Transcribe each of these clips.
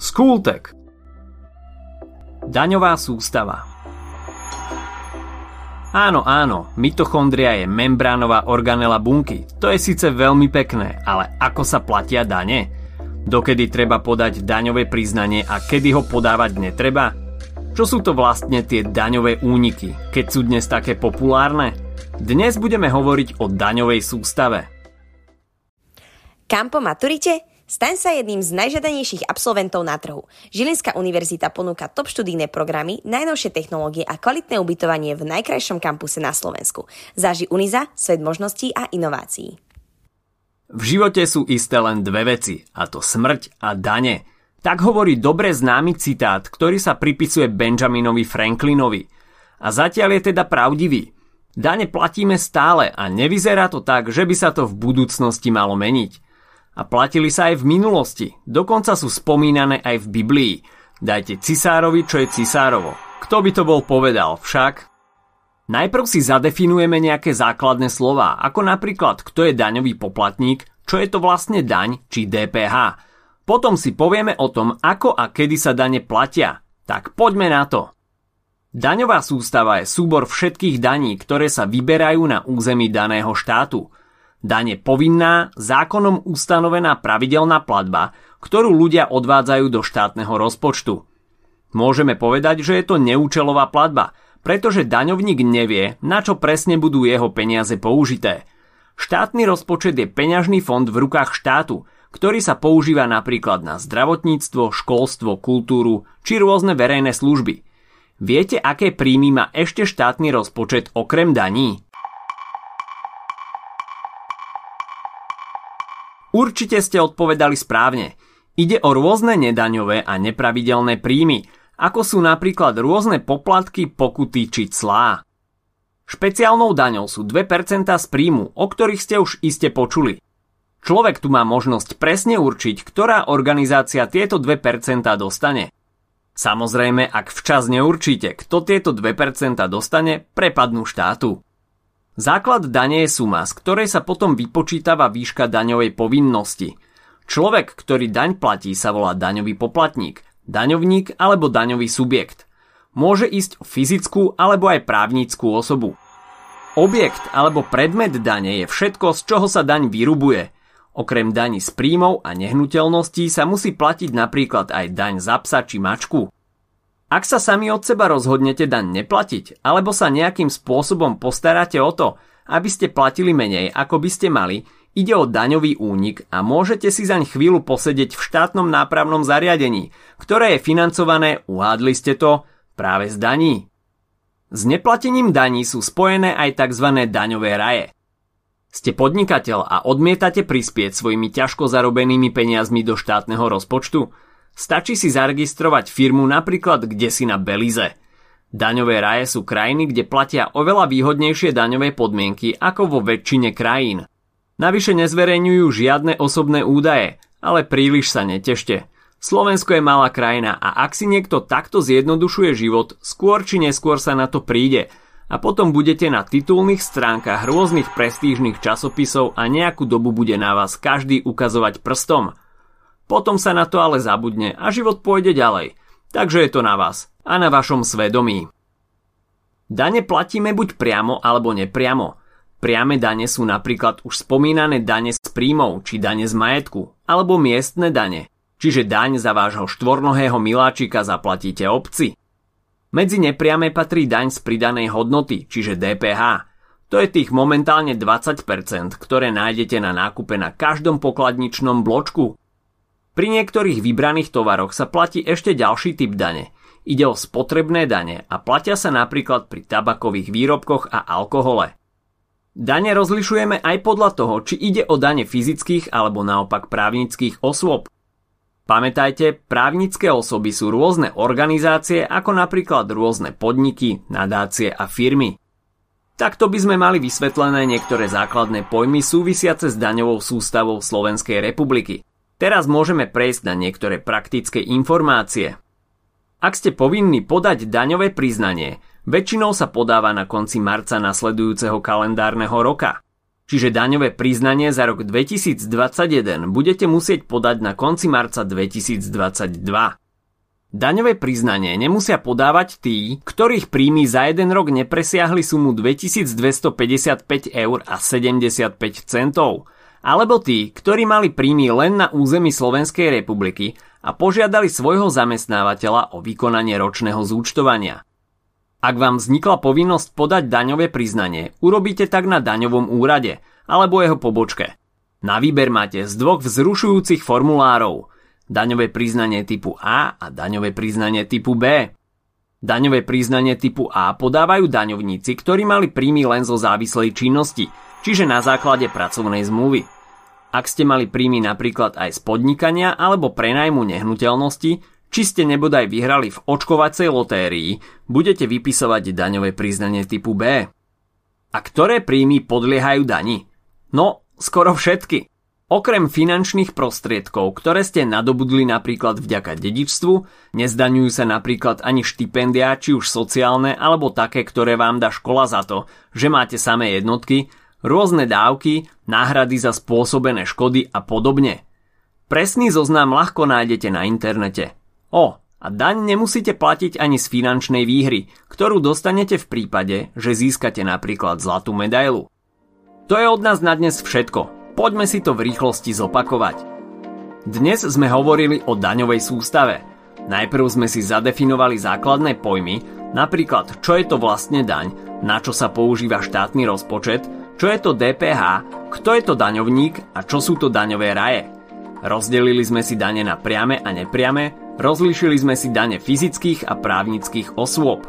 Skultek Daňová sústava Áno, áno, mitochondria je membránová organela bunky. To je síce veľmi pekné, ale ako sa platia dane? Dokedy treba podať daňové priznanie a kedy ho podávať netreba? Čo sú to vlastne tie daňové úniky, keď sú dnes také populárne? Dnes budeme hovoriť o daňovej sústave. Kam po maturite? Staň sa jedným z najžiadanejších absolventov na trhu. Žilinská univerzita ponúka top študijné programy, najnovšie technológie a kvalitné ubytovanie v najkrajšom kampuse na Slovensku. Zaži Uniza, svet možností a inovácií. V živote sú isté len dve veci, a to smrť a dane. Tak hovorí dobre známy citát, ktorý sa pripisuje Benjaminovi Franklinovi. A zatiaľ je teda pravdivý. Dane platíme stále a nevyzerá to tak, že by sa to v budúcnosti malo meniť a platili sa aj v minulosti. Dokonca sú spomínané aj v Biblii. Dajte cisárovi, čo je cisárovo. Kto by to bol povedal však? Najprv si zadefinujeme nejaké základné slova, ako napríklad kto je daňový poplatník, čo je to vlastne daň či DPH. Potom si povieme o tom, ako a kedy sa dane platia. Tak poďme na to. Daňová sústava je súbor všetkých daní, ktoré sa vyberajú na území daného štátu – Daň je povinná, zákonom ustanovená pravidelná platba, ktorú ľudia odvádzajú do štátneho rozpočtu. Môžeme povedať, že je to neúčelová platba, pretože daňovník nevie, na čo presne budú jeho peniaze použité. Štátny rozpočet je peňažný fond v rukách štátu, ktorý sa používa napríklad na zdravotníctvo, školstvo, kultúru či rôzne verejné služby. Viete, aké príjmy má ešte štátny rozpočet okrem daní? Určite ste odpovedali správne. Ide o rôzne nedaňové a nepravidelné príjmy, ako sú napríklad rôzne poplatky, pokuty či clá. Špeciálnou daňou sú 2% z príjmu, o ktorých ste už iste počuli. Človek tu má možnosť presne určiť, ktorá organizácia tieto 2% dostane. Samozrejme, ak včas neurčíte, kto tieto 2% dostane, prepadnú štátu. Základ dane je suma, z ktorej sa potom vypočítava výška daňovej povinnosti. Človek, ktorý daň platí, sa volá daňový poplatník, daňovník alebo daňový subjekt. Môže ísť o fyzickú alebo aj právnickú osobu. Objekt alebo predmet dane je všetko, z čoho sa daň vyrubuje. Okrem daní z príjmov a nehnuteľností sa musí platiť napríklad aj daň za psa či mačku. Ak sa sami od seba rozhodnete daň neplatiť, alebo sa nejakým spôsobom postaráte o to, aby ste platili menej, ako by ste mali, ide o daňový únik a môžete si zaň chvíľu posedieť v štátnom nápravnom zariadení, ktoré je financované, uhádli ste to, práve z daní. S neplatením daní sú spojené aj tzv. daňové raje. Ste podnikateľ a odmietate prispieť svojimi ťažko zarobenými peniazmi do štátneho rozpočtu? Stačí si zaregistrovať firmu napríklad kde si na Belize. Daňové raje sú krajiny, kde platia oveľa výhodnejšie daňové podmienky ako vo väčšine krajín. Navyše nezverejňujú žiadne osobné údaje, ale príliš sa netešte. Slovensko je malá krajina a ak si niekto takto zjednodušuje život, skôr či neskôr sa na to príde a potom budete na titulných stránkach rôznych prestížnych časopisov a nejakú dobu bude na vás každý ukazovať prstom – potom sa na to ale zabudne a život pôjde ďalej. Takže je to na vás a na vašom svedomí. Dane platíme buď priamo alebo nepriamo. Priame dane sú napríklad už spomínané dane z príjmov či dane z majetku, alebo miestne dane, čiže daň za vášho štvornohého miláčika zaplatíte obci. Medzi nepriame patrí daň z pridanej hodnoty, čiže DPH. To je tých momentálne 20%, ktoré nájdete na nákupe na každom pokladničnom bločku pri niektorých vybraných tovaroch sa platí ešte ďalší typ dane. Ide o spotrebné dane a platia sa napríklad pri tabakových výrobkoch a alkohole. Dane rozlišujeme aj podľa toho, či ide o dane fyzických alebo naopak právnických osôb. Pamätajte, právnické osoby sú rôzne organizácie ako napríklad rôzne podniky, nadácie a firmy. Takto by sme mali vysvetlené niektoré základné pojmy súvisiace s daňovou sústavou Slovenskej republiky. Teraz môžeme prejsť na niektoré praktické informácie. Ak ste povinní podať daňové priznanie, väčšinou sa podáva na konci marca nasledujúceho kalendárneho roka. čiže daňové priznanie za rok 2021 budete musieť podať na konci marca 2022. Daňové priznanie nemusia podávať tí, ktorých príjmy za jeden rok nepresiahli sumu 2255 eur a 75 centov, alebo tí, ktorí mali príjmy len na území Slovenskej republiky a požiadali svojho zamestnávateľa o vykonanie ročného zúčtovania. Ak vám vznikla povinnosť podať daňové priznanie, urobíte tak na daňovom úrade alebo jeho pobočke. Na výber máte z dvoch vzrušujúcich formulárov – daňové priznanie typu A a daňové priznanie typu B. Daňové priznanie typu A podávajú daňovníci, ktorí mali príjmy len zo závislej činnosti, čiže na základe pracovnej zmluvy. Ak ste mali príjmy napríklad aj z podnikania alebo prenajmu nehnuteľnosti, či ste nebodaj vyhrali v očkovacej lotérii, budete vypisovať daňové priznanie typu B. A ktoré príjmy podliehajú dani? No, skoro všetky. Okrem finančných prostriedkov, ktoré ste nadobudli napríklad vďaka dedičstvu, nezdaňujú sa napríklad ani štipendia, či už sociálne, alebo také, ktoré vám dá škola za to, že máte samé jednotky, rôzne dávky, náhrady za spôsobené škody a podobne. Presný zoznam ľahko nájdete na internete. O, a daň nemusíte platiť ani z finančnej výhry, ktorú dostanete v prípade, že získate napríklad zlatú medailu. To je od nás na dnes všetko. Poďme si to v rýchlosti zopakovať. Dnes sme hovorili o daňovej sústave. Najprv sme si zadefinovali základné pojmy, napríklad čo je to vlastne daň, na čo sa používa štátny rozpočet, čo je to DPH, kto je to daňovník a čo sú to daňové raje. Rozdelili sme si dane na priame a nepriame, rozlíšili sme si dane fyzických a právnických osôb.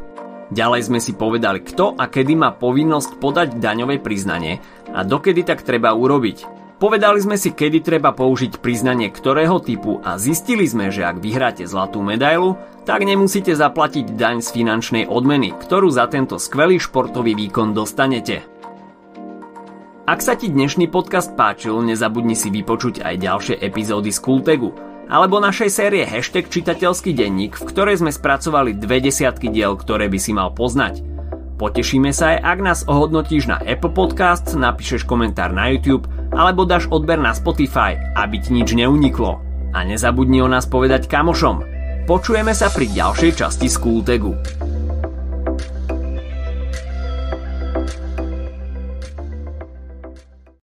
Ďalej sme si povedali, kto a kedy má povinnosť podať daňové priznanie a dokedy tak treba urobiť. Povedali sme si, kedy treba použiť priznanie ktorého typu a zistili sme, že ak vyhráte zlatú medailu, tak nemusíte zaplatiť daň z finančnej odmeny, ktorú za tento skvelý športový výkon dostanete. Ak sa ti dnešný podcast páčil, nezabudni si vypočuť aj ďalšie epizódy z Kultegu alebo našej série Hashtag čitateľský denník, v ktorej sme spracovali dve desiatky diel, ktoré by si mal poznať. Potešíme sa aj, ak nás ohodnotíš na Apple Podcasts, napíšeš komentár na YouTube alebo dáš odber na Spotify, aby ti nič neuniklo. A nezabudni o nás povedať kamošom. Počujeme sa pri ďalšej časti Skultegu.